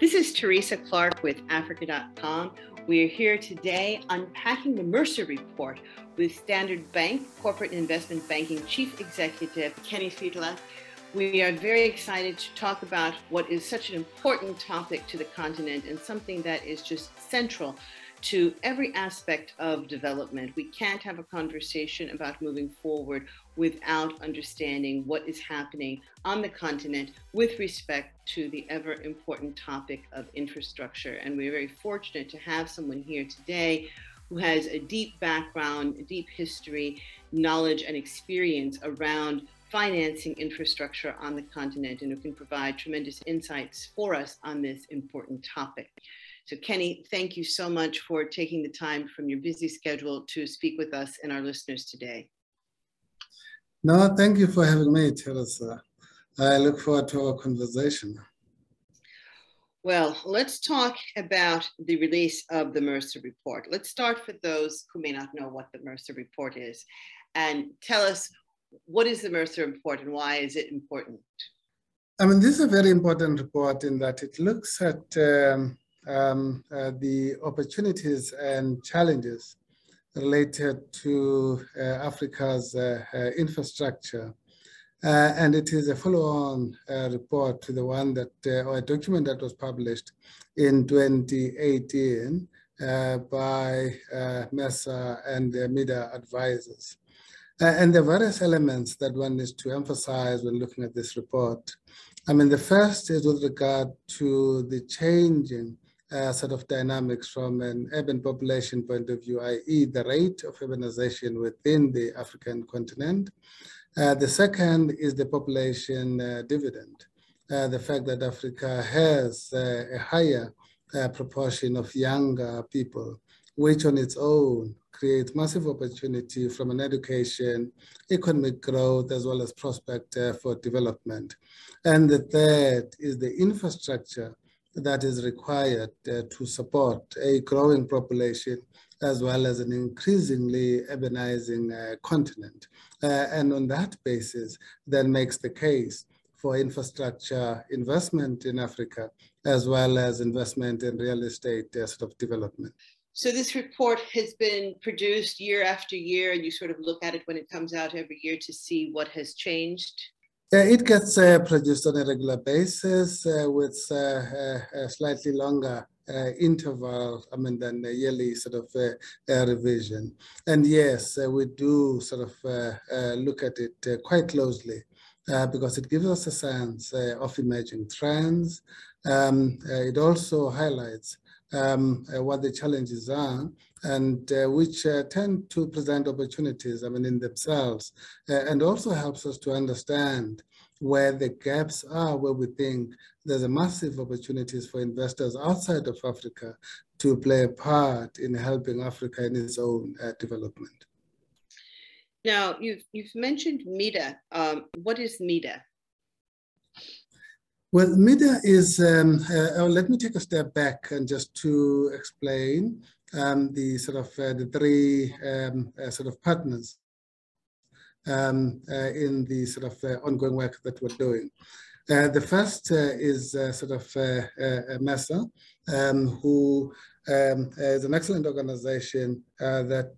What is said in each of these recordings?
This is Teresa Clarke with Africa.com. We are here today unpacking the Mercer Report with Standard Bank Corporate Investment Banking Chief Executive Kenny Fihla. We are very excited to talk about what is such an important topic to the continent and something that is just central to every aspect of development. We can't have a conversation about moving forward without understanding what is happening on the continent with respect to the ever important topic of infrastructure. And we're very fortunate to have someone here today who has a deep background, a deep history, knowledge, and experience around financing infrastructure on the continent and who can provide tremendous insights for us on this important topic. So, Kenny, thank you so much for taking the time from your busy schedule to speak with us and our listeners today. No, thank you for having me, Teresa. I look forward to our conversation. Well, let's talk about the release of the Mercer Report. Let's start for those who may not know what the Mercer Report is and tell us what is the Mercer Report and why is it important? I mean, this is a very important report in that it looks at um, um, uh, the opportunities and challenges related to uh, Africa's uh, uh infrastructure. Uh, and it is a follow-on report to the one that, or a document that was published in 2018 by Mercer and the MIDA advisors. and the various elements that one needs to emphasize when looking at this report. I mean, the first is with regard to the changing uh, sort of dynamics from an urban population point of view, i.e. the rate of urbanization within the African continent. Uh, the second is the population uh, dividend, uh, the fact that Africa has uh, a higher uh, proportion of younger people, which on its own creates massive opportunity from an education, economic growth, as well as prospect for development. And the third is the infrastructure that is required uh, to support a growing population as well as an increasingly urbanizing uh, continent. Uh, and on that basis, then makes the case for infrastructure investment in Africa, as well as investment in real estate uh, sort of development. So this report has been produced year after year, and you sort of look at it when it comes out every year to see what has changed it gets uh, produced on a regular basis uh, with uh, a slightly longer uh, interval, I mean, than a yearly sort of uh, revision. And yes, we do sort of look at it quite closely because it gives us a sense of emerging trends. Um, it also highlights um, what the challenges are and uh, which uh, tend to present opportunities, I mean, in themselves, uh, and also helps us to understand where the gaps are, where we think there's a massive opportunities for investors outside of Africa to play a part in helping Africa in its own uh, development. Now, you've, you've mentioned MIDA. Um, what is MIDA? Well, MIDA is, um, uh, oh, let me take a step back and just to explain um, the sort of uh, the three um, uh, sort of partners um, uh, in the sort of uh, ongoing work that we're doing. Uh, the first is sort of Mercer, um, who um, is an excellent organization that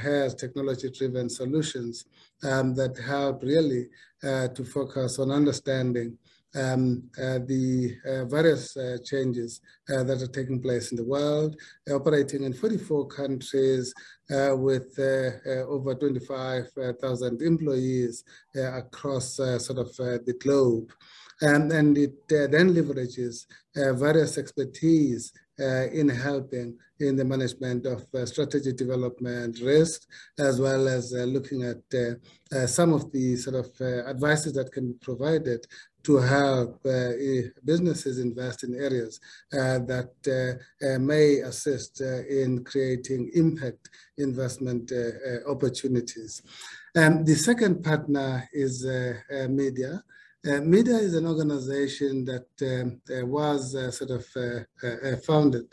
has technology-driven solutions that help really to focus on understanding um, uh, the uh, various uh, changes uh, that are taking place in the world, operating in 44 countries uh, with uh, over 25,000 employees across sort of the globe. Um, and it then leverages various expertise uh, in helping in the management of uh, strategy development risk, as well as uh, looking at some of the sort of advices that can be provided to help uh, businesses invest in areas uh, that uh, may assist in creating impact investment opportunities. Um, the second partner is MIDA. Uh, MIDA is an organization that um, uh, was uh, sort of founded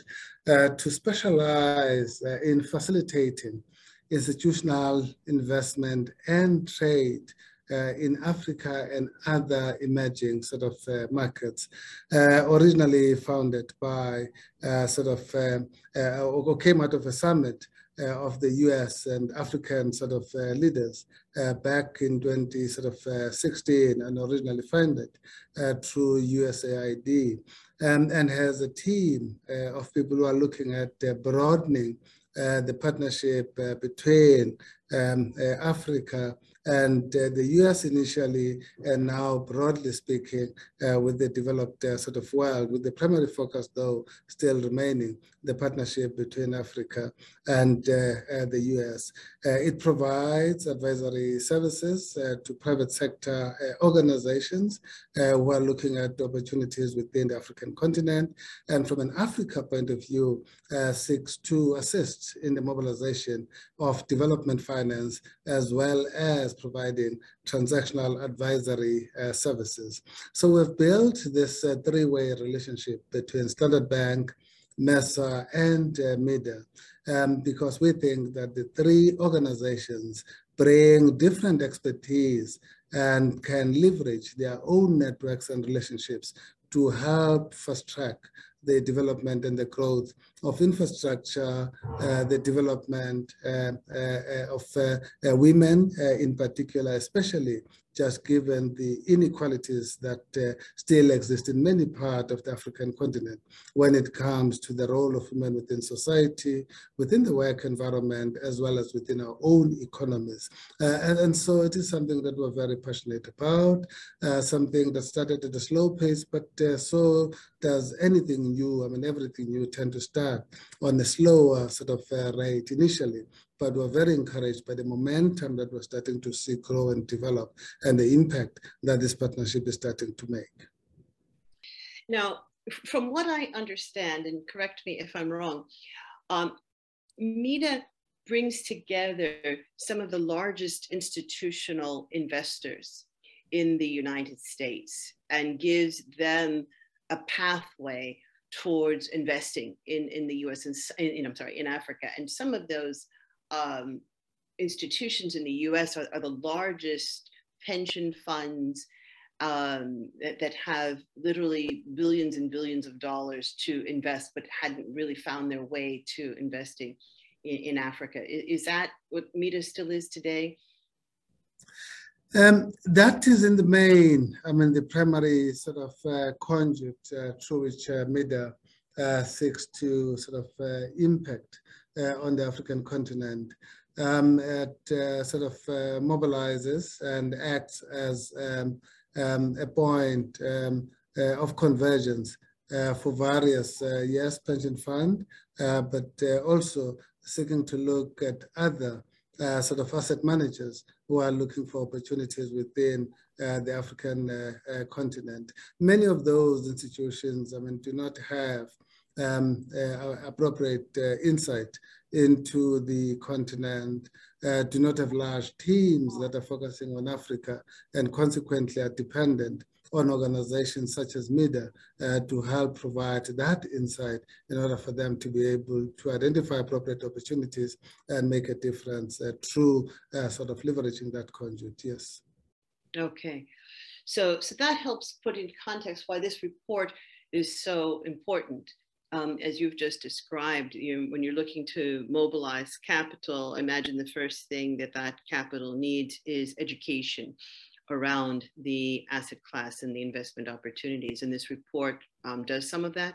to specialize in facilitating institutional investment and trade uh, in Africa and other emerging sort of uh, markets, uh, originally founded by uh, sort of, uh, or came out of a summit uh, of the US and African sort of leaders back in 2016 and originally funded through USAID um, and has a team of people who are looking at broadening the partnership between um, Africa and uh, the US initially, and now broadly speaking, uh, with the developed uh, sort of world, with the primary focus though still remaining the partnership between Africa and uh, uh, the US. Uh, it provides advisory services to private sector organizations who are looking at opportunities within the African continent. And from an Africa point of view, seeks to assist in the mobilization of development finance as well as providing transactional advisory uh, services. So we've built this uh, three-way relationship between Standard Bank, Mercer, and uh, MIDA um, because we think that the three organizations bring different expertise and can leverage their own networks and relationships to help fast track the development and the growth of infrastructure, uh, the development uh, uh, of uh, uh, women uh, in particular, especially just given the inequalities that uh, still exist in many parts of the African continent when it comes to the role of women within society, within the work environment, as well as within our own economies. Uh, and, and, so it is something that we're very passionate about, uh, something that started at a slow pace, but uh, so does anything new, I mean, everything new tend to start on a slower sort of uh, rate initially but we're very encouraged by the momentum that we're starting to see grow and develop and the impact that this partnership is starting to make. Now, from what I understand, and correct me if I'm wrong, um, MIDA brings together some of the largest institutional investors in the United States and gives them a pathway towards investing in, in the US and in, in, I'm sorry, in Africa. And some of those um, institutions in the US are, are, the largest pension funds um, that, that, have literally billions and billions of dollars to invest, but hadn't really found their way to investing in, in Africa. Is, is, that what MIDA still is today? Um, that is in the main, I mean, the primary sort of uh, conduit uh, through which uh, MIDA uh, seeks to sort of uh, impact on the African continent. Um, it uh, sort of uh, mobilizes and acts as um, um, a point um, of convergence for various, yes, pension fund, but also seeking to look at other uh, sort of asset managers who are looking for opportunities within uh, the African uh, continent. Many of those institutions, I mean, do not have um, uh, appropriate uh, insight into the continent, uh, do not have large teams that are focusing on Africa and consequently are dependent on organizations such as MIDA uh, to help provide that insight in order for them to be able to identify appropriate opportunities and make a difference uh, through uh, sort of leveraging that conduit, yes. Okay, so, so that helps put in context why this report is so important um, as you've just described, you when you're looking to mobilize capital, imagine the first thing that that capital needs is education around the asset class and the investment opportunities. And this report um, does some of that.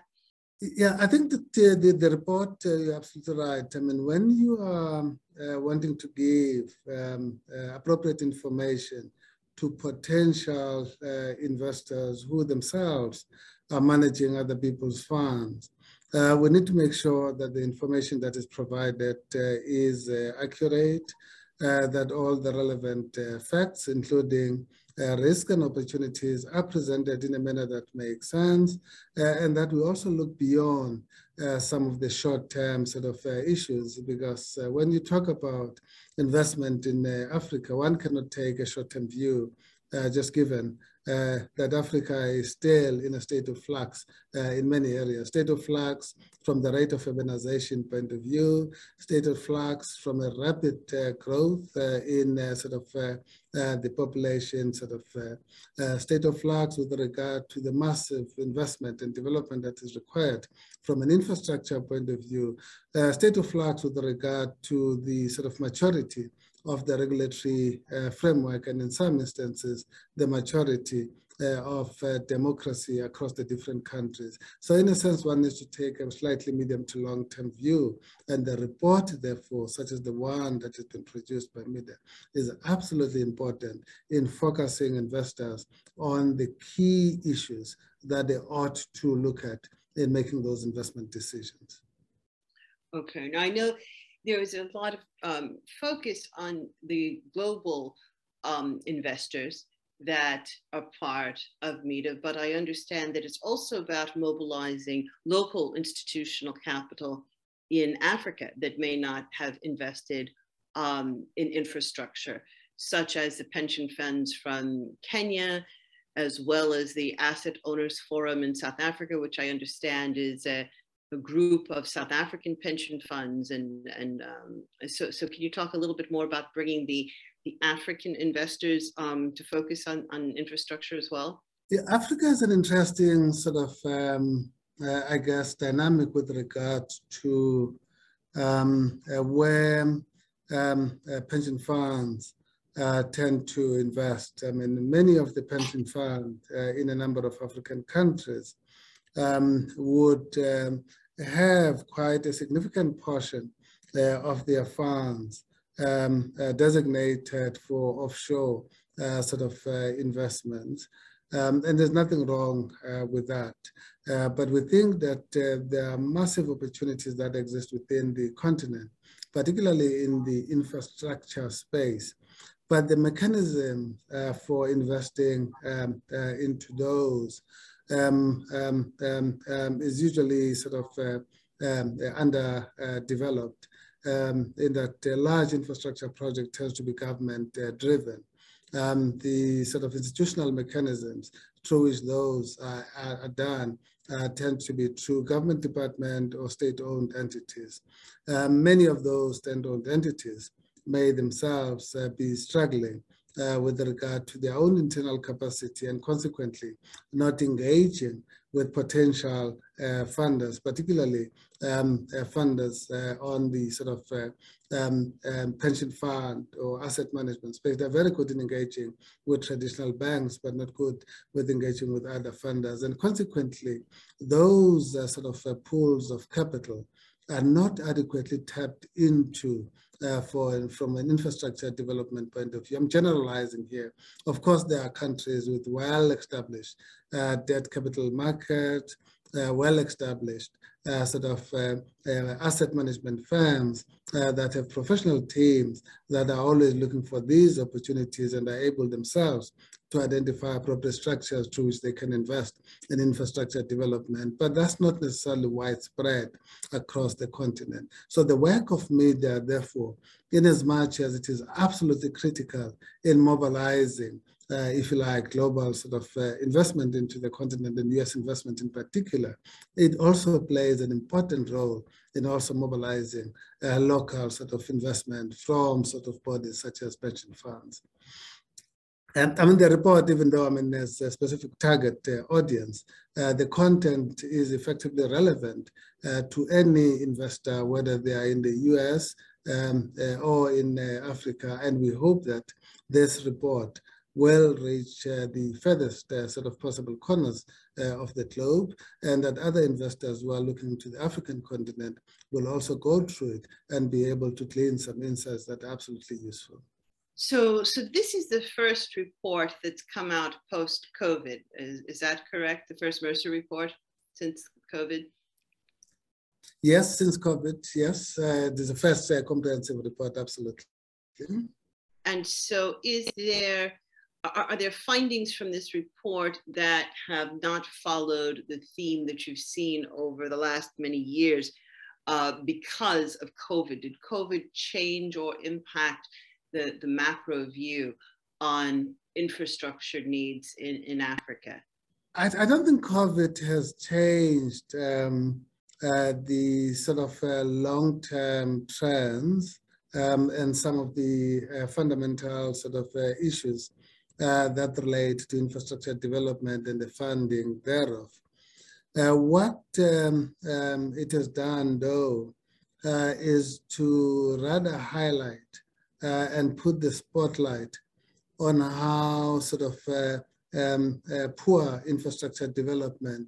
Yeah, I think that uh, the, the report, uh, you're absolutely right. I mean, when you are uh, wanting to give um, uh, appropriate information to potential uh, investors who themselves are managing other people's funds, uh, we need to make sure that the information that is provided uh, is uh, accurate, uh, that all the relevant uh, facts, including uh, risk and opportunities, are presented in a manner that makes sense, and that we also look beyond some of the short-term sort of issues, because when you talk about investment in Africa, one cannot take a short-term view uh, just given uh, that Africa is still in a state of flux uh, in many areas. State of flux from the rate of urbanization point of view, state of flux from a rapid uh, growth uh, in uh, sort of uh, the population, sort of state of flux with regard to the massive investment and development that is required from an infrastructure point of view, state of flux with regard to the sort of maturity of the regulatory uh, framework and in some instances, the maturity uh, of uh, democracy across the different countries. So in a sense, one needs to take a slightly medium to long-term view. And the report, therefore, such as the one that has been produced by MIDA, is absolutely important in focusing investors on the key issues that they ought to look at in making those investment decisions. Okay, now I know there is a lot of um, focus on the global um, investors that are part of MIDA, but I understand that it's also about mobilizing local institutional capital in Africa that may not have invested um, in infrastructure, such as the pension funds from Kenya, as well as the Asset Owners Forum in South Africa, which I understand is a a group of South African pension funds, and and um, so so can you talk a little bit more about bringing the the African investors um, to focus on on infrastructure as well? Yeah, Africa is an interesting sort of um, uh, I guess dynamic with regard to um, uh, where um, uh, pension funds. Uh, tend to invest. I mean, many of the pension funds uh, in a number of African countries um, would um, have quite a significant portion uh, of their funds um, uh, designated for offshore uh, sort of uh, investments. Um, and there's nothing wrong uh, with that. Uh, but we think that there are massive opportunities that exist within the continent, particularly in the infrastructure space. But the mechanism for investing um, into those is usually sort of uh, um, underdeveloped um, in that large infrastructure project tends to be government uh, driven. the sort of institutional mechanisms through which those are, are done uh, tend to be through government department or state-owned entities. many of those state-owned entities may themselves uh, be struggling uh, with regard to their own internal capacity and consequently not engaging with potential uh, funders, particularly um, uh, funders uh, on the sort of uh, um, um, pension fund or asset management space. They're very good in engaging with traditional banks, but not good with engaging with other funders. And consequently, those uh, sort of pools of capital are not adequately tapped into uh, for from an infrastructure development point of view. I'm generalizing here. Of course, there are countries with well-established uh, debt capital market, uh, well-established uh, sort of uh, asset management firms that have professional teams that are always looking for these opportunities and are able themselves to identify appropriate structures through which they can invest in infrastructure development, but that's not necessarily widespread across the continent. So the work of MIDA, therefore, in as much as it is absolutely critical in mobilizing uh, if you like, global sort of uh, investment into the continent and US investment in particular, it also plays an important role in also mobilizing uh, local sort of investment from sort of bodies such as pension funds. And I mean, the report, even though I mean, there's a specific target uh, audience, uh, the content is effectively relevant uh, to any investor, whether they are in the US um, uh, or in uh, Africa. And we hope that this report will reach uh, the furthest sort of possible corners of the globe, and that other investors who are looking to the African continent will also go through it and be able to glean some insights that are absolutely useful. So, so this is the first report that's come out post COVID. Is, is that correct? The first Mercer report since COVID? Yes, since COVID, yes. Uh, is the first uh, comprehensive report, absolutely. And so, is there are, are, there findings from this report that have not followed the theme that you've seen over the last many years uh, because of COVID? Did COVID change or impact the, the macro view on infrastructure needs in, in Africa? I, I don't think COVID has changed um, uh, the sort of uh, long-term trends um, and some of the uh, fundamental sort of uh, issues uh, that relate to infrastructure development and the funding thereof. Uh, what um, um, it has done, though, is to rather highlight and put the spotlight on how sort of um, poor infrastructure development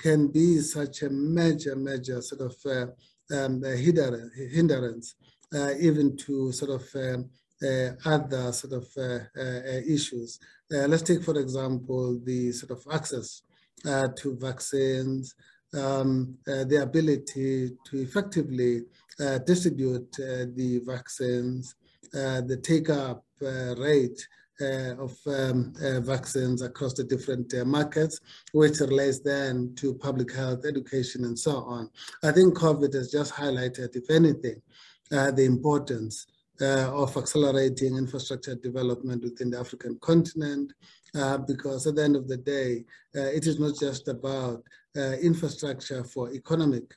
can be such a major, major sort of uh, um, hindrance, uh, even to sort of um, uh, other sort of uh, uh, issues. let's take, for example, the sort of access to vaccines, um, the ability to effectively distribute the vaccines, the take-up rate uh, of um, uh, vaccines across the different uh, markets, which relates then to public health, education, and so on. I think COVID has just highlighted, if anything, the importance uh, of accelerating infrastructure development within the African continent, uh, because at the end of the day, uh, it is not just about infrastructure for economic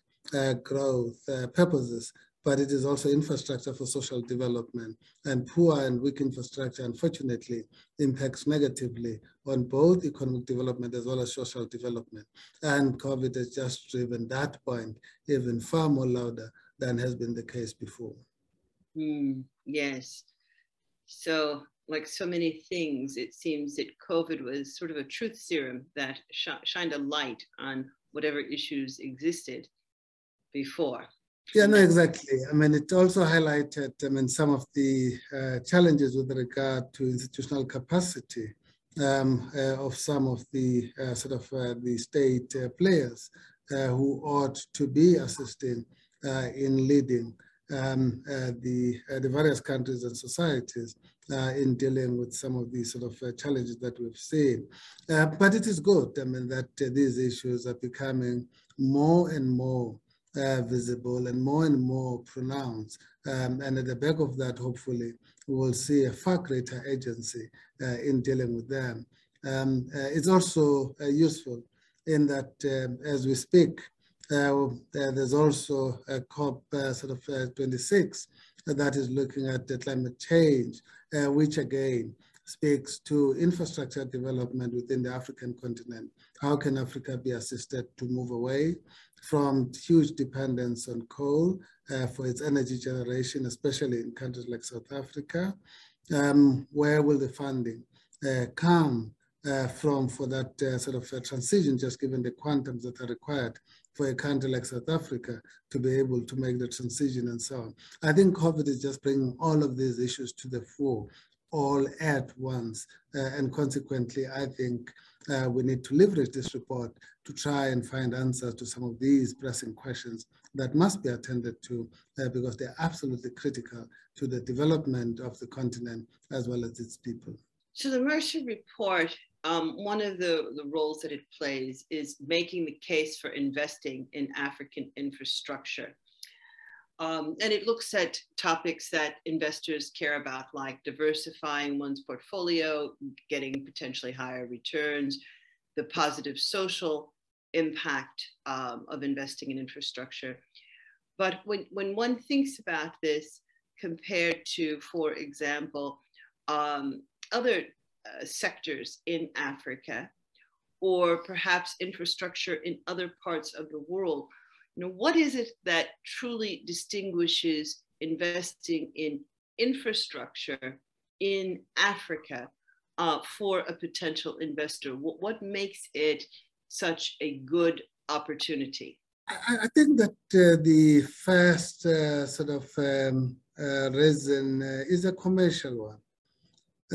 growth purposes, but it is also infrastructure for social development. And poor and weak infrastructure, unfortunately, impacts negatively on both economic development as well as social development. And COVID has just driven that point even far more louder than has been the case before. Mm, yes. So, like so many things, it seems that COVID was sort of a truth serum that sh shined a light on whatever issues existed before. Yeah, no, exactly. I mean, it also highlighted, I mean, some of the uh, challenges with regard to institutional capacity um, uh, of some of the uh, sort of uh, the state uh, players uh, who ought to be assisting in leading um, uh, the, uh, the various countries and societies uh, in dealing with some of these sort of challenges that we've seen. but it is good, I mean, that these issues are becoming more and more uh, visible and more and more pronounced. Um, and at the back of that, hopefully, we will see a far greater agency uh, in dealing with them. Um, uh, it's also useful in that um, as we speak, uh, there's also a COP uh, sort of uh, 26 that is looking at the climate change, which again speaks to infrastructure development within the African continent. How can Africa be assisted to move away from huge dependence on coal uh, for its energy generation, especially in countries like South Africa? Um, where will the funding uh, come uh, from for that uh, sort of transition, just given the quantums that are required for a country like South Africa to be able to make the transition and so on. I think COVID is just bringing all of these issues to the fore all at once. Uh, and consequently, I think uh, we need to leverage this report to try and find answers to some of these pressing questions that must be attended to uh, because they're absolutely critical to the development of the continent as well as its people. So the Mercer report um, one of the, the roles that it plays is making the case for investing in African infrastructure. Um, and it looks at topics that investors care about, like diversifying one's portfolio, getting potentially higher returns, the positive social impact um, of investing in infrastructure. But when, when one thinks about this compared to, for example, um, other uh, sectors in Africa or perhaps infrastructure in other parts of the world. You know, what is it that truly distinguishes investing in infrastructure in Africa uh, for a potential investor? What, what, makes it such a good opportunity? I, I think that uh, the first uh, sort of um, uh, reason uh, is a commercial one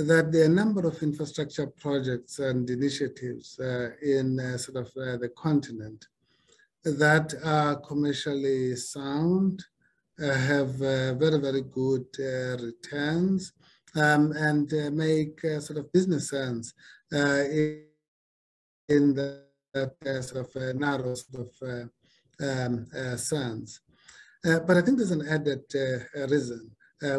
that there are a number of infrastructure projects and initiatives uh, in uh, sort of uh, the continent that are commercially sound, uh, have uh, very, very good uh, returns, um, and make sort of business sense in, in the sort of narrow sort of um, sense. but I think there's an added reason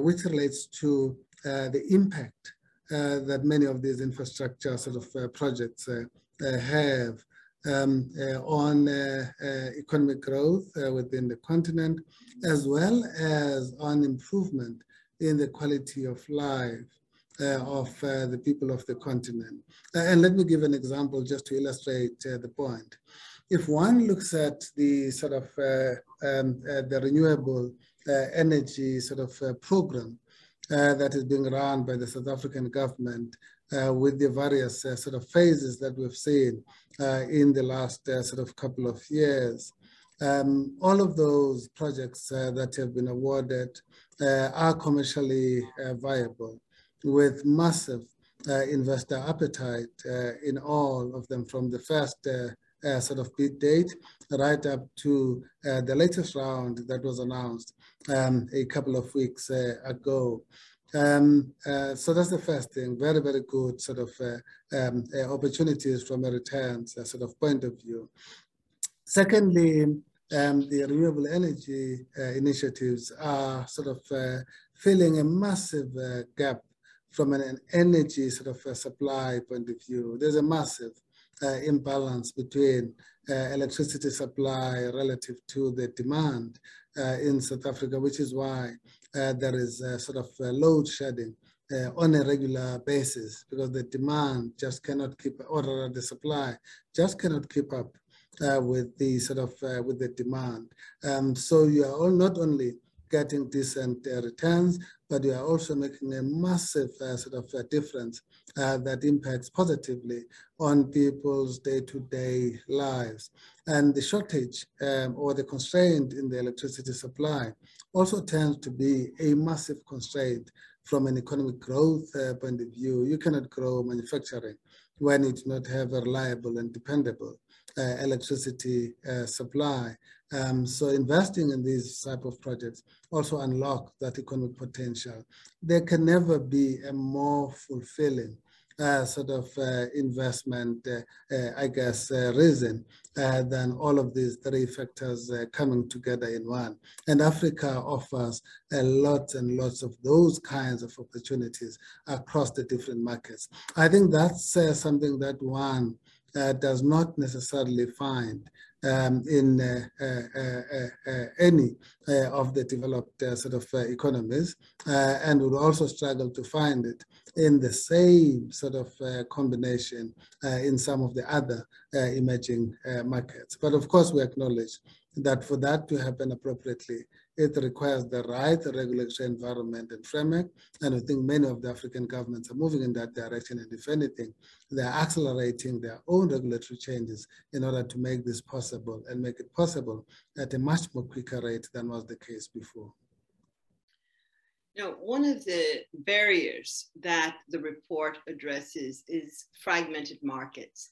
which relates to the impact Uh, that many of these infrastructure sort of uh, projects uh, have um, uh, on uh, uh, economic growth within the continent, as well as on improvement in the quality of life of the people of the continent. and let me give an example just to illustrate the point. If one looks at the sort of um, the renewable energy sort of program uh, that is being run by the South African government uh, with the various uh, sort of phases that we've seen uh, in the last uh, sort of couple of years. Um, all of those projects that have been awarded are commercially viable with massive investor appetite in all of them from the first sort of bid date right up to the latest round that was announced um, a couple of weeks uh, ago. Um, uh, so that's the first thing, very, very good sort of uh, um, uh, opportunities from a returns sort of point of view. Secondly, um, the renewable energy initiatives are sort of filling a massive gap from an energy sort of supply point of view. There's a massive uh, imbalance between uh, electricity supply relative to the demand uh, in South Africa, which is why there is sort of load shedding uh, on a regular basis because the demand just cannot keep, or the supply just cannot keep up uh, with the sort of uh, with the demand. Um, so you are all not only getting decent returns, but you are also making a massive sort of difference uh, that impacts positively on people's day-to-day -day lives. And the shortage um, or the constraint in the electricity supply also tends to be a massive constraint from an economic growth uh, point of view. You cannot grow manufacturing when you do not have a reliable and dependable uh, electricity uh, supply. Um, so investing in these type of projects also unlock that economic potential. There can never be a more fulfilling sort of uh, investment, uh, uh I guess, uh, reason uh, than all of these three factors coming together in one. And Africa offers a lot and lots of those kinds of opportunities across the different markets. I think that's something that one does not necessarily find um, in uh, uh, uh, any of the developed sort of economies and would also struggle to find it in the same sort of uh, combination uh, in some of the other uh, emerging markets. But of course, we acknowledge that for that to happen appropriately, it requires the right regulatory environment and framework. And I think many of the African governments are moving in that direction. And if anything, they're accelerating their own regulatory changes in order to make this possible and make it possible at a much more quicker rate than was the case before. Now, one of the barriers that the report addresses is fragmented markets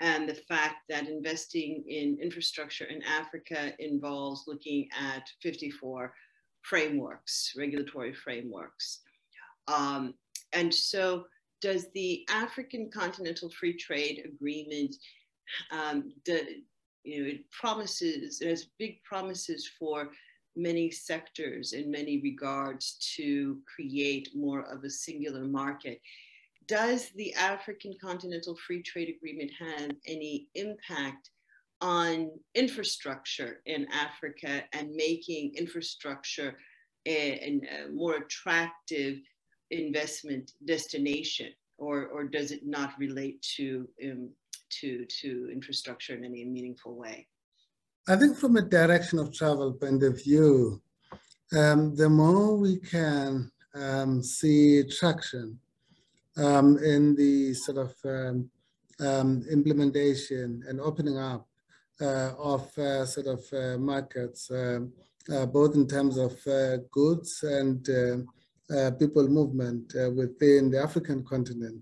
and the fact that investing in infrastructure in Africa involves looking at 54 frameworks, regulatory frameworks. Um, and so, does the African Continental Free Trade Agreement, um, the, you know, it promises, it has big promises for many sectors in many regards to create more of a singular market does the African Continental Free Trade Agreement have any impact on infrastructure in Africa and making infrastructure a, a more attractive investment destination, or, or does it not relate to, um, to, to infrastructure in any meaningful way? I think from a direction of travel point of view, um, the more we can um, see traction um, in the sort of um, um, implementation and opening up uh, of uh, sort of uh, markets, um, uh, both in terms of uh, goods and uh, people movement within the African continent,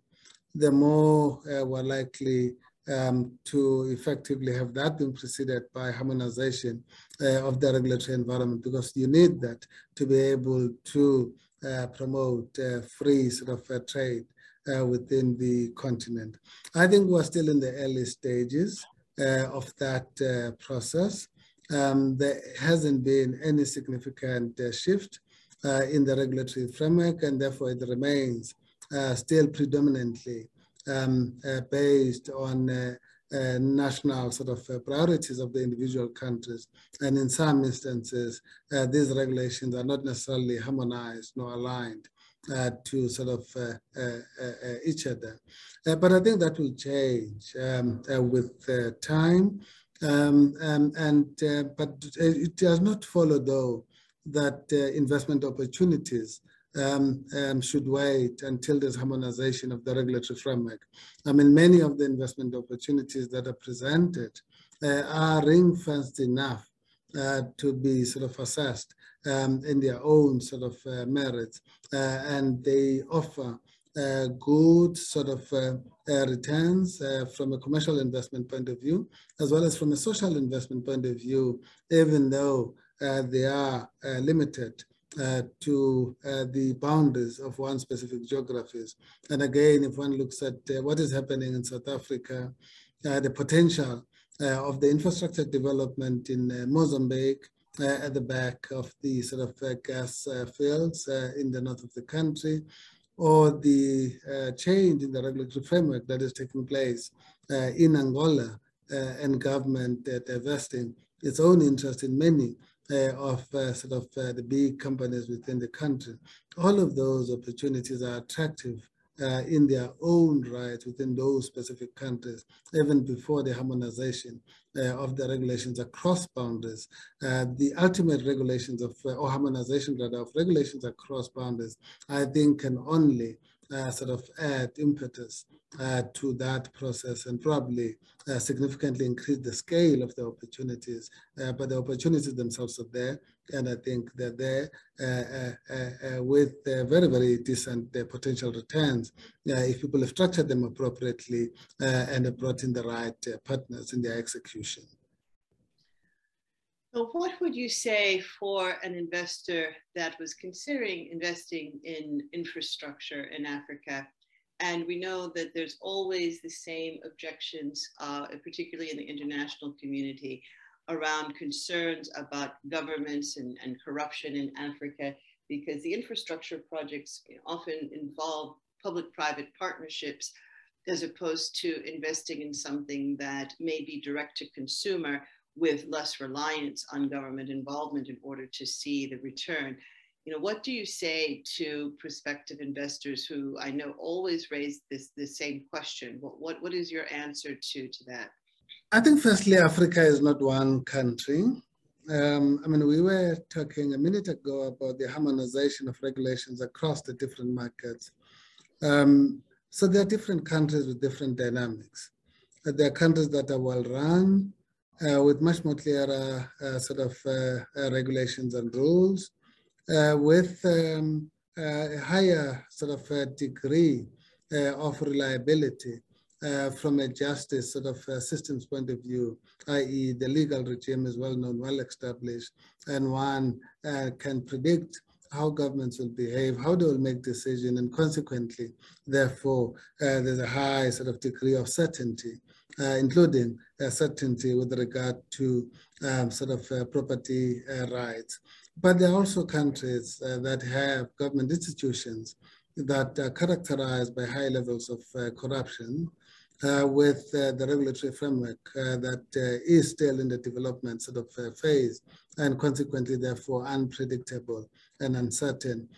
the more we're likely um, to effectively have that been preceded by harmonization of the regulatory environment because you need that to be able to promote free sort of trade uh, within the continent. I think we're still in the early stages uh, of that uh, process. Um, there hasn't been any significant uh, shift uh, in the regulatory framework, and therefore it remains still predominantly um, based on uh, national sort of uh, priorities of the individual countries. And in some instances, uh, these regulations are not necessarily harmonized nor aligned uh, to sort of uh, uh, each other. but I think that will change um, with time. Um, um, and but it does not follow though that investment opportunities um, um, should wait until there's harmonization of the regulatory framework. I mean, many of the investment opportunities that are presented uh, are ring-fenced enough uh, to be sort of assessed um, in their own sort of uh, merits, uh, and they offer uh, good sort of uh, returns from a commercial investment point of view, as well as from a social investment point of view, even though they are limited uh, to uh, the boundaries of one specific geographies. And again, if one looks at uh, what is happening in South Africa, uh, the potential uh, of the infrastructure development in Mozambique, at the back of the sort of gas fields in the north of the country, or the change in the regulatory framework that is taking place in Angola and government divesting its own interest in many uh, of uh, sort of uh, the big companies within the country. All of those opportunities are attractive uh, in their own right within those specific countries, even before the harmonization uh, of the regulations across boundaries. Uh, the ultimate regulations of, or harmonization rather, of regulations across boundaries, I think can only sort of add impetus uh, to that process and probably uh, significantly increase the scale of the opportunities. Uh, but the opportunities themselves are there, and I think they're there uh, uh, uh, with very, very decent potential returns if people have structured them appropriately and have brought in the right partners in their execution. So what would you say for an investor that was considering investing in infrastructure in Africa? And we know that there's always the same objections, uh, particularly in the international community, around concerns about governments and, and corruption in Africa, because the infrastructure projects often involve public-private partnerships as opposed to investing in something that may be direct to consumer with less reliance on government involvement in order to see the return you know, what do you say to prospective investors who I know always raise this the same question? What, what what is your answer to to that? I think firstly, Africa is not one country. Um, I mean, we were talking a minute ago about the harmonization of regulations across the different markets. Um, so there are different countries with different dynamics. There are countries that are well run with much more clearer uh, sort of uh, uh, regulations and rules. Uh, with um, a higher sort of degree uh, of reliability uh, from a justice sort of systems point of view, i.e. the legal regime is well known, well established, and one can predict how governments will behave, how they will make decisions, and consequently, therefore, uh, there's a high sort of degree of certainty, uh, including uh, certainty with regard to um, sort of property rights. But there are also countries uh, that have government institutions that are characterized by high levels of uh, corruption uh, with uh, the regulatory framework uh, that uh, is still in the development sort of phase and consequently therefore unpredictable and uncertain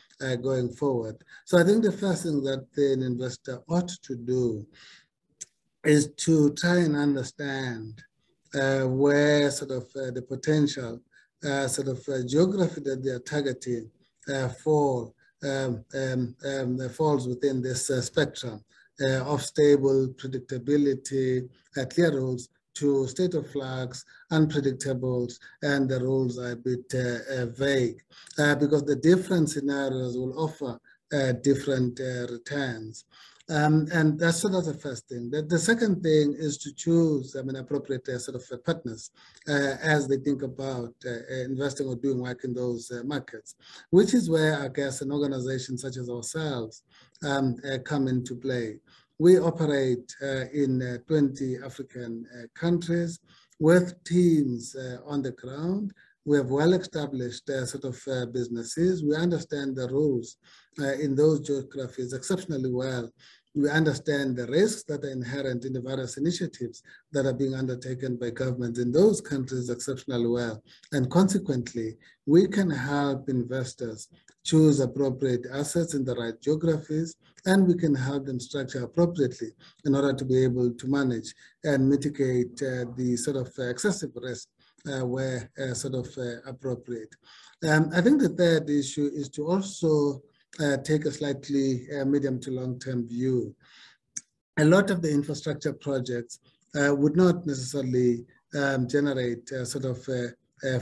going forward. So I think the first thing that an investor ought to do is to try and understand where sort of the potential uh, sort of uh, geography that they are targeting uh, fall um, um, um, falls within this spectrum of stable predictability, clear rules to state of flux, unpredictables, and the rules are a bit uh, uh, vague uh, because the different scenarios will offer different returns. Um, and that's sort of the first thing. The, the, second thing is to choose I mean, appropriate uh, sort of uh, partners uh, as they think about uh, uh investing or doing work in those uh, markets, which is where I guess an organization such as ourselves um, come into play. We operate in 20 African countries with teams on the ground we have well-established uh, sort of uh, businesses. We understand the rules uh, in those geographies exceptionally well. We understand the risks that are inherent in the various initiatives that are being undertaken by governments in those countries exceptionally well. And consequently, we can help investors choose appropriate assets in the right geographies, and we can help them structure appropriately in order to be able to manage and mitigate uh, the sort of excessive risk uh, where uh, sort of uh, appropriate. Um, I think the third issue is to also uh, take a slightly uh, medium to long-term view. A lot of the infrastructure projects uh, would not necessarily um, generate sort of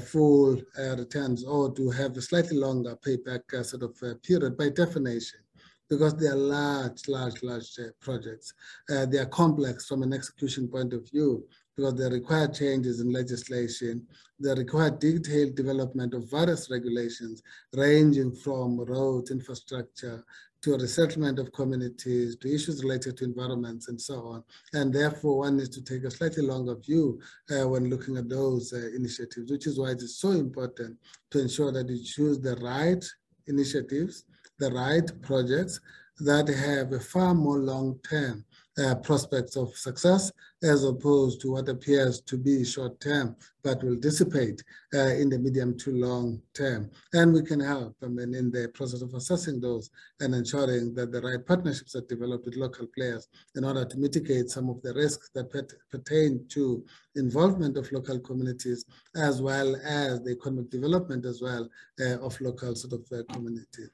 full returns or to have a slightly longer payback sort of period by definition because they are large, large, large projects. they are complex from an execution point of view because they require changes in legislation. They require detailed development of various regulations, ranging from roads, infrastructure, to resettlement of communities, to issues related to environments and so on. And therefore, one needs to take a slightly longer view uh, when looking at those uh, initiatives, which is why it is so important to ensure that you choose the right initiatives, the right projects that have a far more long-term uh, prospects of success as opposed to what appears to be short term but will dissipate uh, in the medium to long term. And we can help I mean, in the process of assessing those and ensuring that the right partnerships are developed with local players in order to mitigate some of the risks that pertain to involvement of local communities as well as the economic development as well uh, of local sort of uh, communities.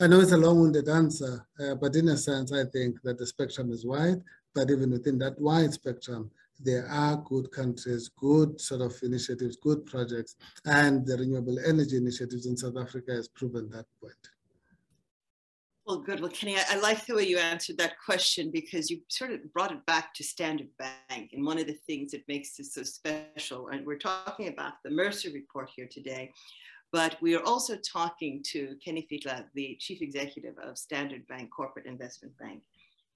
I know it's a long-winded answer, uh, but in a sense, I think that the spectrum is wide, but even within that wide spectrum, there are good countries, good sort of initiatives, good projects, and the renewable energy initiatives in South Africa has proven that point. Well, good. Well, Kenny, I, I, like the way you answered that question because you sort of brought it back to Standard Bank. And one of the things that makes this so special, and we're talking about the Mercer report here today, but we are also talking to Kenny Fihla, the chief executive of Standard Bank Corporate Investment Bank.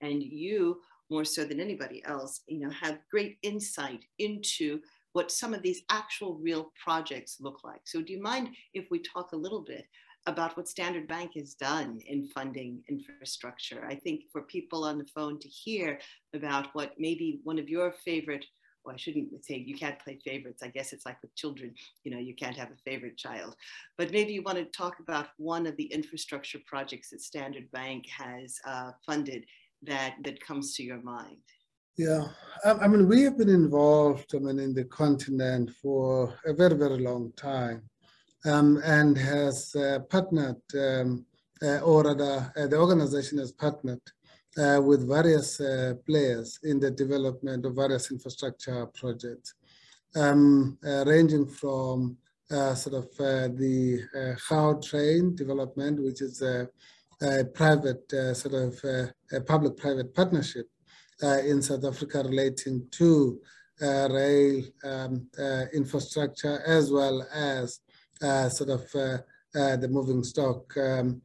And you, more so than anybody else, you know, have great insight into what some of these actual real projects look like. So do you mind if we talk a little bit about what Standard Bank has done in funding infrastructure? I think for people on the phone to hear about what maybe one of your favorite well, I shouldn't say you can't play favorites. I guess it's like with children, you know, you can't have a favorite child. But maybe you want to talk about one of the infrastructure projects that Standard Bank has uh, funded that that comes to your mind. Yeah, I, mean, we have been involved, I mean, in the continent for a very, very long time, um, and has uh, partnered, um, uh, or rather, uh, the organization has partnered uh, with various uh, players in the development of various infrastructure projects, um, uh, ranging from uh, sort of uh, the uh, train development, which is a, a private sort of a public-private partnership in South Africa relating to rail um, infrastructure as well as sort of the moving stock, um,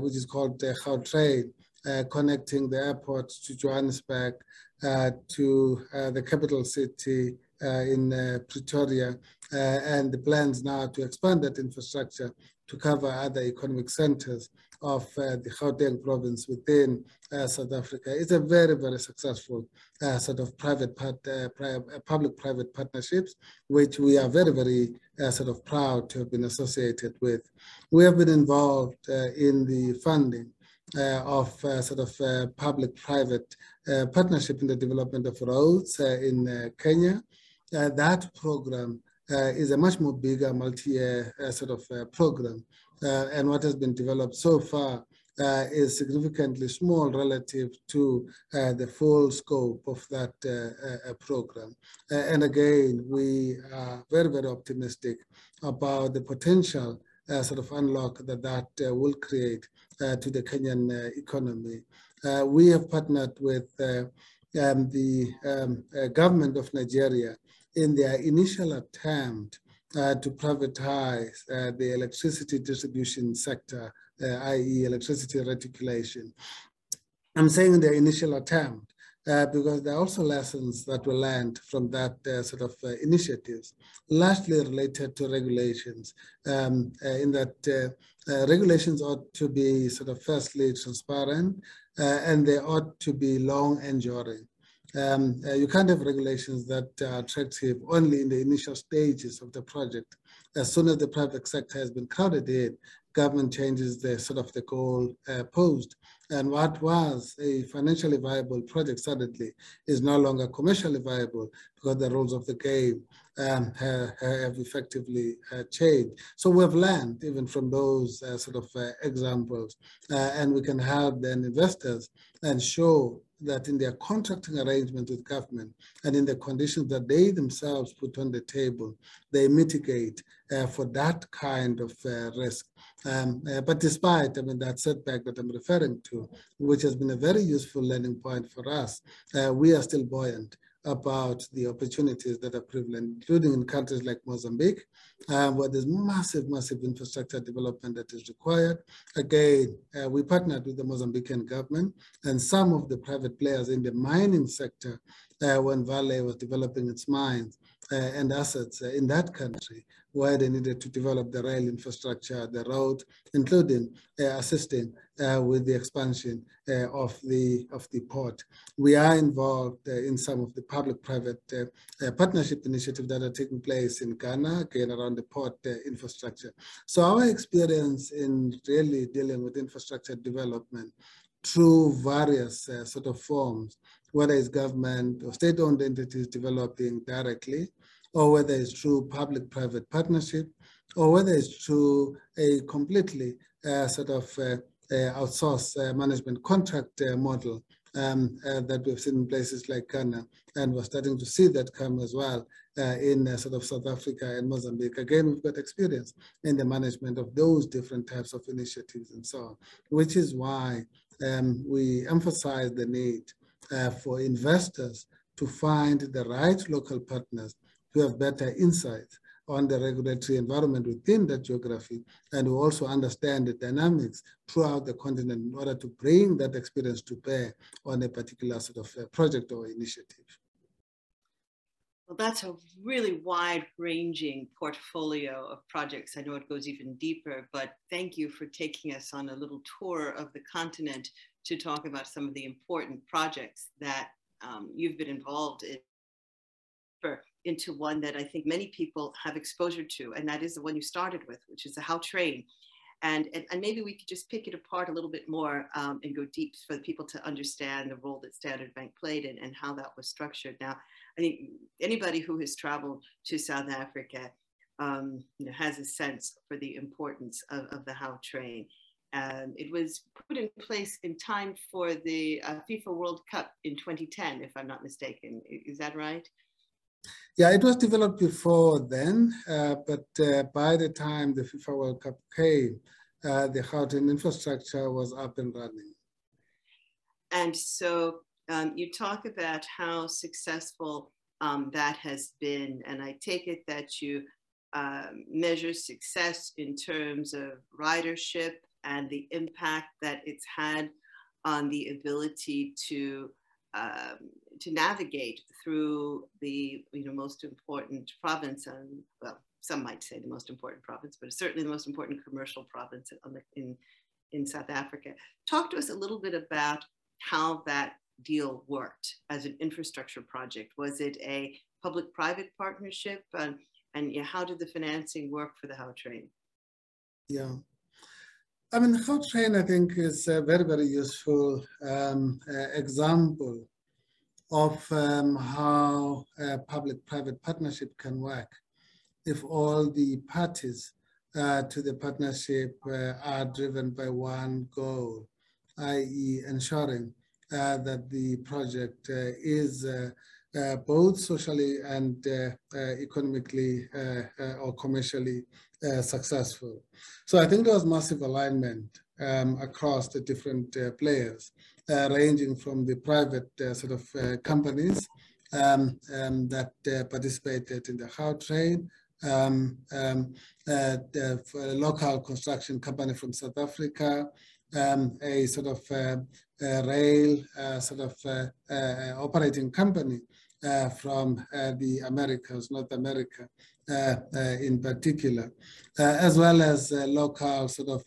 which is called the uh, connecting the airport to Johannesburg, uh, to uh, the capital city in Pretoria, and the plans now to expand that infrastructure to cover other economic centers of uh, the Gauteng province within uh, South Africa. It's a very, very successful uh, sort of private part, public-private partnerships, which we are very, very sort of proud to have been associated with. We have been involved in the funding uh, of uh, sort of uh, public-private partnership in the development of roads in Kenya. that program is a much more bigger multi-year sort of program. and what has been developed so far uh, is significantly small relative to uh, the full scope of that uh, program. and again, we are very, very optimistic about the potential sort of unlock that that will create uh, to the Kenyan uh, economy. Uh, we have partnered with um, the um, government of Nigeria in their initial attempt uh, to privatize uh, the electricity distribution sector, uh, i.e. electricity reticulation. I'm saying the initial attempt uh, because there are also lessons that were learned from that uh, sort of uh, initiatives, largely related to regulations, um, uh, in that uh, uh, regulations ought to be sort of firstly transparent and they ought to be long enduring. Um, you can't have regulations that are attractive only in the initial stages of the project. As soon as the private sector has been crowded in, government changes the sort of the goal posed. And what was a financially viable project suddenly is no longer commercially viable because the rules of the game um, have, have, effectively uh, changed. So we've learned even from those uh, sort of uh, examples, uh, and we can help then investors and show that in their contracting arrangement with government and in the conditions that they themselves put on the table, they mitigate uh, for that kind of uh, risk. Um, uh, but despite, I mean, that setback that I'm referring to, which has been a very useful learning point for us, uh, we are still buoyant about the opportunities that are prevalent, including in countries like Mozambique, um, where there's massive, massive infrastructure development that is required. Again, uh, we partnered with the Mozambican government and some of the private players in the mining sector uh, when Vale was developing its mines uh, and assets uh, in that country where they needed to develop the rail infrastructure, the road, including uh, assisting uh, with the expansion uh, of the of the port. We are involved uh, in some of the public-private uh, uh, partnership initiatives that are taking place in Ghana, again around the port infrastructure. So our experience in really dealing with infrastructure development through various sort of forms, whether it's government or state-owned entities developing directly, or whether it's through public-private partnership, or whether it's through a completely uh, sort of uh, uh, uh, management contract uh, model um, uh, that we've seen in places like Ghana, and we're starting to see that come as well in sort of South Africa and Mozambique. Again, we've got experience in the management of those different types of initiatives and so on, which is why um, we emphasize the need for investors to find the right local partners to have better insight on the regulatory environment within that geography and who also understand the dynamics throughout the continent in order to bring that experience to bear on a particular sort of uh, project or initiative. Well, that's a really wide ranging portfolio of projects. I know it goes even deeper, but thank you for taking us on a little tour of the continent to talk about some of the important projects that um, you've been involved in into one that I think many people have exposure to, and that is the one you started with, which is the Gautrain. And, and, and maybe we could just pick it apart a little bit more um, and go deep for the people to understand the role that Standard Bank played and, and how that was structured. Now, I think anybody who has traveled to South Africa um, you know, has a sense for the importance of, of the Gautrain. Um, it was put in place in time for the uh, FIFA World Cup in 2010, if I'm not mistaken. Is that right? Yeah, it was developed before then, uh, but uh, by the time the FIFA World Cup came, uh, the Gautrain infrastructure was up and running. And so um, you talk about how successful um, that has been, and I take it that you um, measure success in terms of ridership and the impact that it's had on the ability to um, to navigate through the you know most important province and well some might say the most important province but certainly the most important commercial province the, in in South Africa. Talk to us a little bit about how that deal worked as an infrastructure project. Was it a public-private partnership, and, and yeah, how did the financing work for the Gautrain? Yeah, I mean, Gautrain, I think, is a very, very useful um, uh, example of um, how public-private partnership can work if all the parties uh, to the partnership uh, are driven by one goal, i.e. ensuring uh, that the project uh, is uh, both socially and economically or commercially uh, successful. So I think there was massive alignment um, across the different uh, players, uh, ranging from the private uh, sort of uh, companies um, um, that participated in the Gautrain, um, um, the local construction company from South Africa, um, a sort of uh, rail sort of operating company from the Americas, North America Uh, uh, in particular, uh, as well as local sort of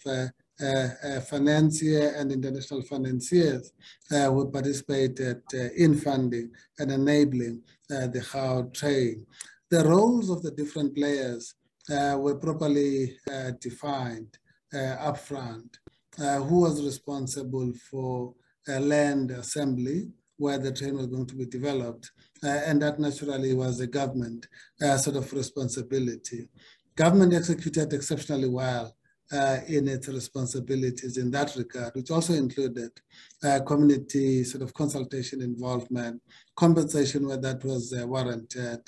uh, uh, financier and international financiers uh, who participated in funding and enabling the Gautrain. The roles of the different players were properly defined upfront. who was responsible for land assembly, where the train was going to be developed. Uh, and that naturally was a government uh, sort of responsibility. Government executed exceptionally well uh, in its responsibilities in that regard, which also included uh, community sort of consultation involvement, compensation where that was uh, warranted,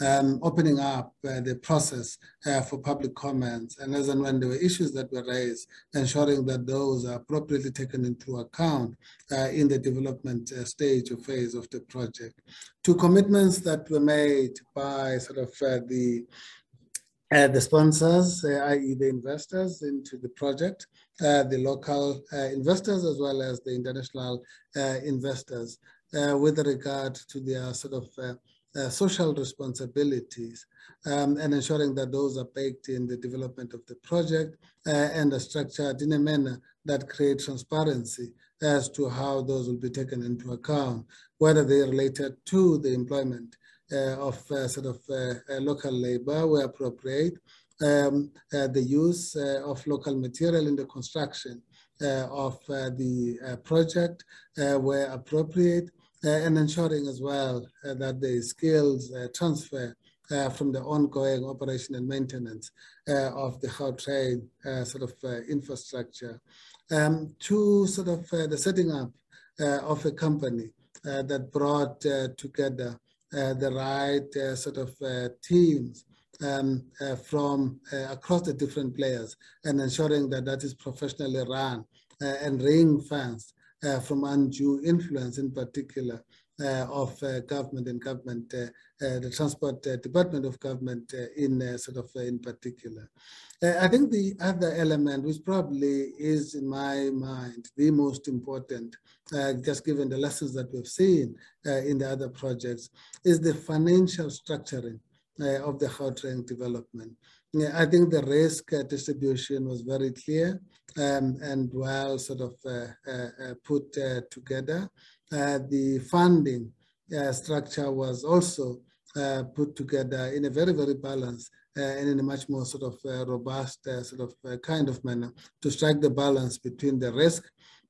um, opening up uh, the process uh, for public comments, and as and when there were issues that were raised, ensuring that those are appropriately taken into account uh, in the development stage or phase of the project. Two commitments that were made by sort of the uh, the sponsors, uh, i.e. the investors into the project, uh, the local uh, investors as well as the international uh, investors uh, with regard to their sort of social responsibilities um, and ensuring that those are baked in the development of the project and are structured in a manner that creates transparency as to how those will be taken into account, whether they are related to the employment of uh, sort of uh, local labor where appropriate, um, the use of local material in the construction of the project where appropriate, and ensuring as well that the skills transfer uh, from the ongoing operation and maintenance uh, of the Gautrain uh, sort of infrastructure. Um, to sort of the setting up of a company that brought together uh, the right uh, sort of uh, teams um, from across the different players and ensuring that that is professionally run and ring fenced from undue influence in particular. uh, of uh, government and government, uh, the transport department of government in sort of in particular. I think the other element, which probably is in my mind the most important, just given the lessons that we've seen in the other projects, is the financial structuring of the Gautrain development. I think the risk distribution was very clear um, and well sort of uh, uh, put uh, together. Uh, the funding uh, structure was also uh, put together in a very, very balanced and in a much more sort of robust sort of kind of manner to strike the balance between the risk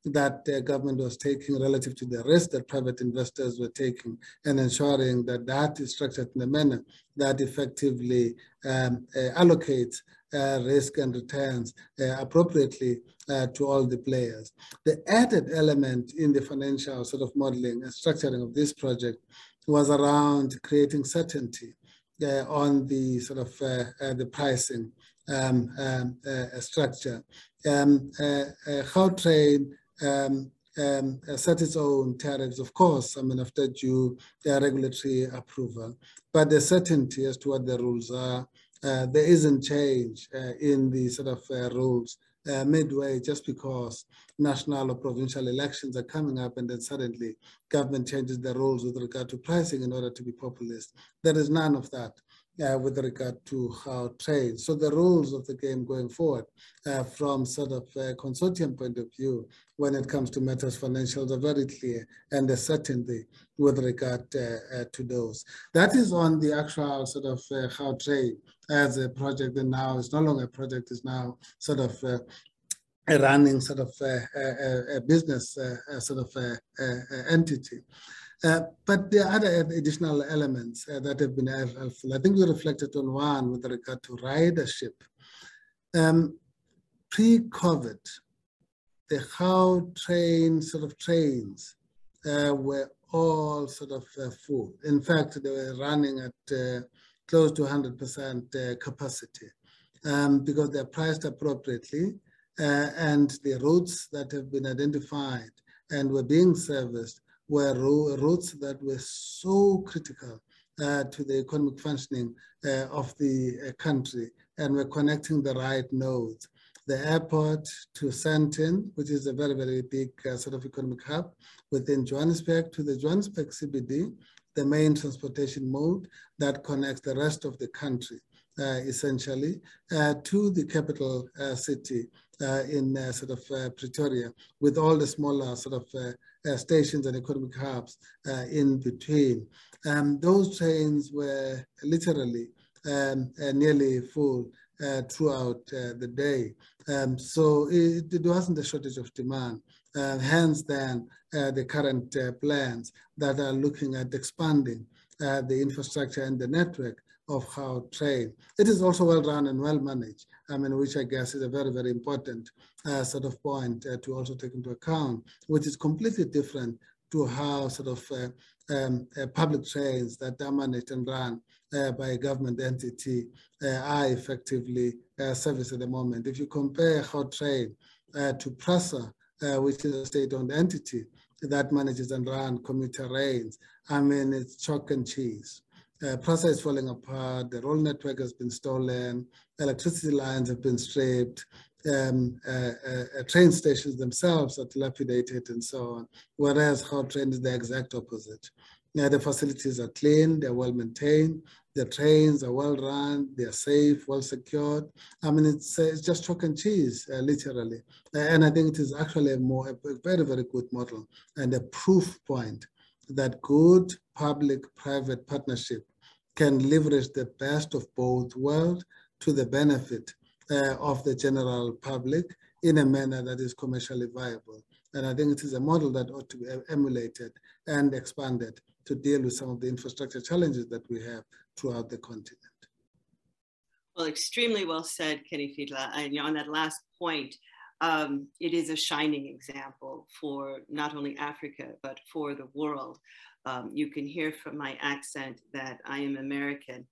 that the government was taking relative to the risk that private investors were taking and ensuring that that is structured in a manner that effectively um, uh, allocates risk and returns uh, appropriately uh, to all the players. The added element in the financial sort of modeling and structuring of this project was around creating certainty uh, on the sort of uh, uh, the pricing um, um, structure. Um, Gautrain um, um, set its own tariffs, of course, I mean, after due regulatory approval, but the certainty as to what the rules are, uh, there isn't change uh, in the sort of uh, rules uh, midway just because national or provincial elections are coming up and then suddenly government changes the rules with regard to pricing in order to be populist. There is none of that uh, with regard to Gautrain. So the rules of the game going forward uh, from sort of a consortium point of view when it comes to matters financials are very clear and the certainty with regard uh, uh, to those. That is on the actual sort of uh, trade as a project and now it's no longer a project, it's now sort of uh, a running sort of a, a business sort of entity. Uh, but there are other additional elements uh, that have been helpful. I think we reflected on one with regard to ridership. Um, Pre-COVID, the Gautrain sort of trains uh, were all sort of uh, full. In fact, they were running at uh, close to 100% capacity um, because they're priced appropriately and the routes that have been identified and were being serviced were routes that were so critical uh, to the economic functioning uh, of the uh, country and were connecting the right nodes. the airport to Sandton, which is a very, very big uh, sort of economic hub within Johannesburg, to the Johannesburg CBD, the main transportation mode that connects the rest of the country. Uh, essentially, uh, to the capital city in sort of Pretoria, with all the smaller sort of stations and economic hubs in between. Um, those trains were literally um, nearly full uh, throughout uh, the day. Um, so it, it, wasn't a shortage of demand. Uh, hence then the current plans that are looking at expanding the infrastructure and the network of Gautrain. It is also well run and well managed, I mean, which I guess is a very, very important uh, sort of point uh, to also take into account, which is completely different to how sort of uh, um, uh, public trains that are managed and run uh, by a government entity uh, are effectively serviced at the moment. If you compare Gautrain to PRASA, which is a state-owned entity that manages and runs commuter trains, I mean, it's chalk and cheese uh, PRASA falling apart, the rail network has been stolen, electricity lines have been stripped, um, uh, uh, train stations themselves are dilapidated and so on, whereas Gautrain is the exact opposite. Now, the facilities are clean, they're well maintained, the trains are well run, they're safe, well secured. I mean, it's, uh, it's just chalk and cheese, uh, literally. and I think it is actually a, more, a very, very good model and a proof point that good public-private partnership can leverage the best of both worlds to the benefit uh, of the general public in a manner that is commercially viable. And I think it is a model that ought to be emulated and expanded to deal with some of the infrastructure challenges that we have throughout the continent. Well, extremely well said, Kenny Fihla. And on that last point, um, it is a shining example for not only Africa, but for the world. Um, you can hear from my accent that I am American.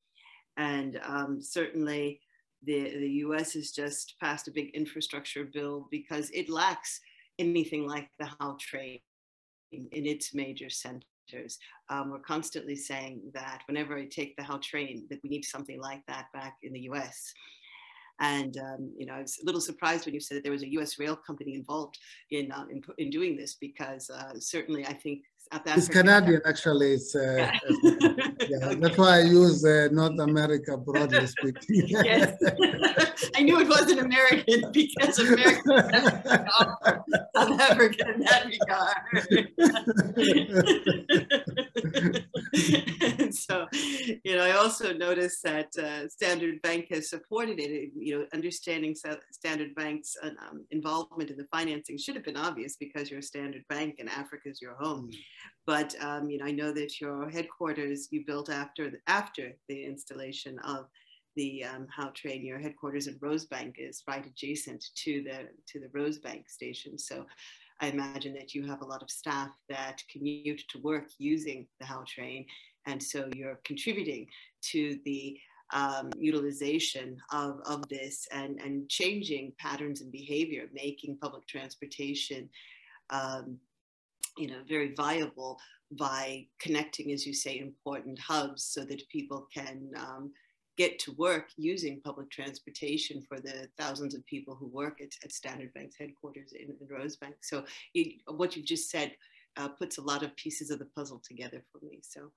And um, certainly the, the US has just passed a big infrastructure bill because it lacks anything like the Gautrain in its major centers. Um, we're constantly saying that whenever I take the Gautrain, that we need something like that back in the US. And um, you know, I was a little surprised when you said that there was a U.S. rail company involved in uh, in, in, doing this because uh, certainly I think South Africa. It's Canadian, actually. It's, uh, yeah. yeah, okay. That's why I use uh, North America broadly speaking. yes, I knew it wasn't American because America South Africa in that regard. so, you know, I also noticed that uh, Standard Bank has supported it. You know, understanding Standard Bank's uh, um, involvement in the financing should have been obvious because you're a Standard Bank and Africa is your home. Mm. But um, you know, I know that your headquarters you built after the, after the installation of the um, Train. your headquarters in Rosebank is right adjacent to the to the Rosebank station. So I imagine that you have a lot of staff that commute to work using the Gautrain, and so you're contributing to the um, utilization of, of this and, and changing patterns and behavior, making public transportation, um, you know, very viable by connecting, as you say, important hubs so that people can um, get to work using public transportation for the thousands of people who work at, at Standard Bank's headquarters in, in Rosebank. So it, what you've just said uh, puts a lot of pieces of the puzzle together for me. So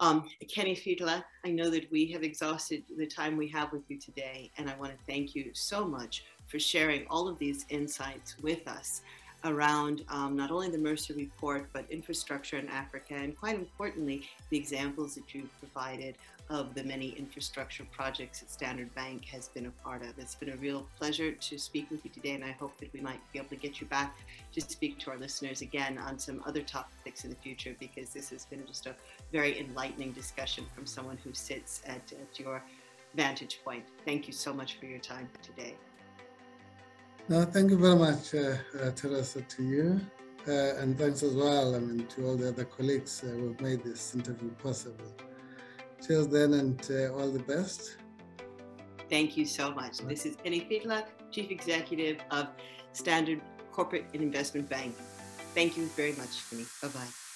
um, Kenny Fihla, I know that we have exhausted the time we have with you today, and I want to thank you so much for sharing all of these insights with us around um, not only the Mercer report, but infrastructure in Africa, and quite importantly, the examples that you provided of the many infrastructure projects that Standard Bank has been a part of. It's been a real pleasure to speak with you today, and I hope that we might be able to get you back to speak to our listeners again on some other topics in the future, because this has been just a very enlightening discussion from someone who sits at, at your vantage point. Thank you so much for your time today. No, thank you very much, uh, uh, Teresa, to you. Uh, and thanks as well, I mean, to all the other colleagues uh, who have made this interview possible. Cheers then and uh, all the best. Thank you so much. This is Kenny Fihla, Chief Executive of Standard Corporate and Investment Bank. Thank you very much, Kenny. Bye-bye.